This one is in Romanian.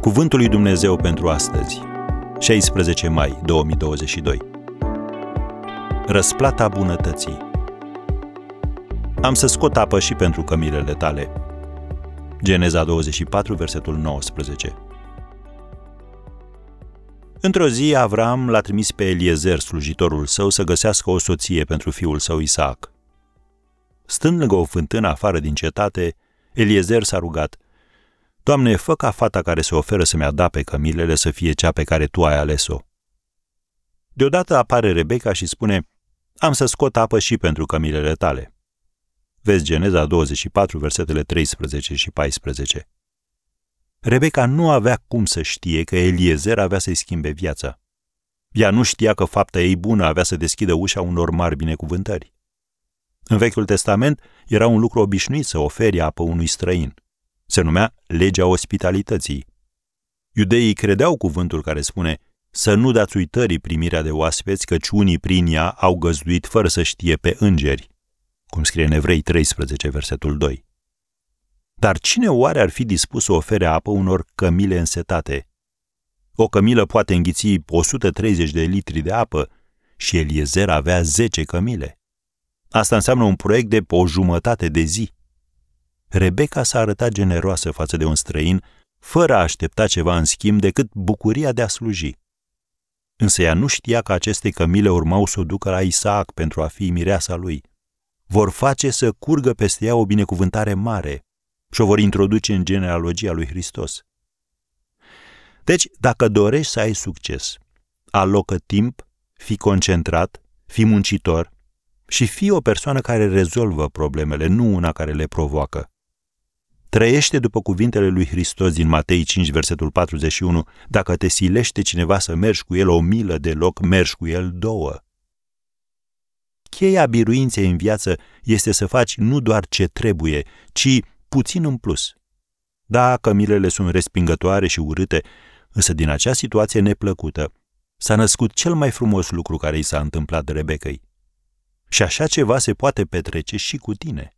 Cuvântul lui Dumnezeu pentru astăzi, 16 mai 2022. Răsplata bunătății. Am să scot apă și pentru cămilele tale. Geneza 24, versetul 19. Într-o zi, Avram l-a trimis pe Eliezer, slujitorul său, să găsească o soție pentru fiul său Isaac. Stând lângă o fântână afară din cetate, Eliezer s-a rugat, Doamne, fă ca fata care se oferă să-mi adape cămilele să fie cea pe care Tu ai ales-o. Deodată apare Rebecca și spune, Am să scot apă și pentru cămilele tale. Vezi Geneza 24, versetele 13 și 14. Rebecca nu avea cum să știe că Eliezer avea să-i schimbe viața. Ea nu știa că fapta ei bună avea să deschidă ușa unor mari binecuvântări. În Vechiul Testament era un lucru obișnuit să oferi apă unui străin. Se numea legea ospitalității. Iudeii credeau cuvântul care spune să nu dați uitării primirea de oaspeți, căci unii prin ea au găzduit fără să știe pe îngeri, cum scrie în Evrei 13, versetul 2. Dar cine oare ar fi dispus să ofere apă unor cămile însetate? O cămilă poate înghiți 130 de litri de apă și Eliezer avea 10 cămile. Asta înseamnă un proiect de o jumătate de zi. Rebecca s-a arătat generoasă față de un străin, fără a aștepta ceva în schimb decât bucuria de a sluji. Însă ea nu știa că aceste cămile urmau să o ducă la Isaac pentru a fi mireasa lui. Vor face să curgă peste ea o binecuvântare mare și o vor introduce în genealogia lui Hristos. Deci, dacă dorești să ai succes, alocă timp, fi concentrat, fi muncitor și fi o persoană care rezolvă problemele, nu una care le provoacă. Trăiește după cuvintele lui Hristos din Matei 5, versetul 41, dacă te silește cineva să mergi cu el o milă de loc, mergi cu el două. Cheia biruinței în viață este să faci nu doar ce trebuie, ci puțin în plus. Da, cămilele sunt respingătoare și urâte, însă din acea situație neplăcută s-a născut cel mai frumos lucru care i s-a întâmplat Rebecăi. Și așa ceva se poate petrece și cu tine.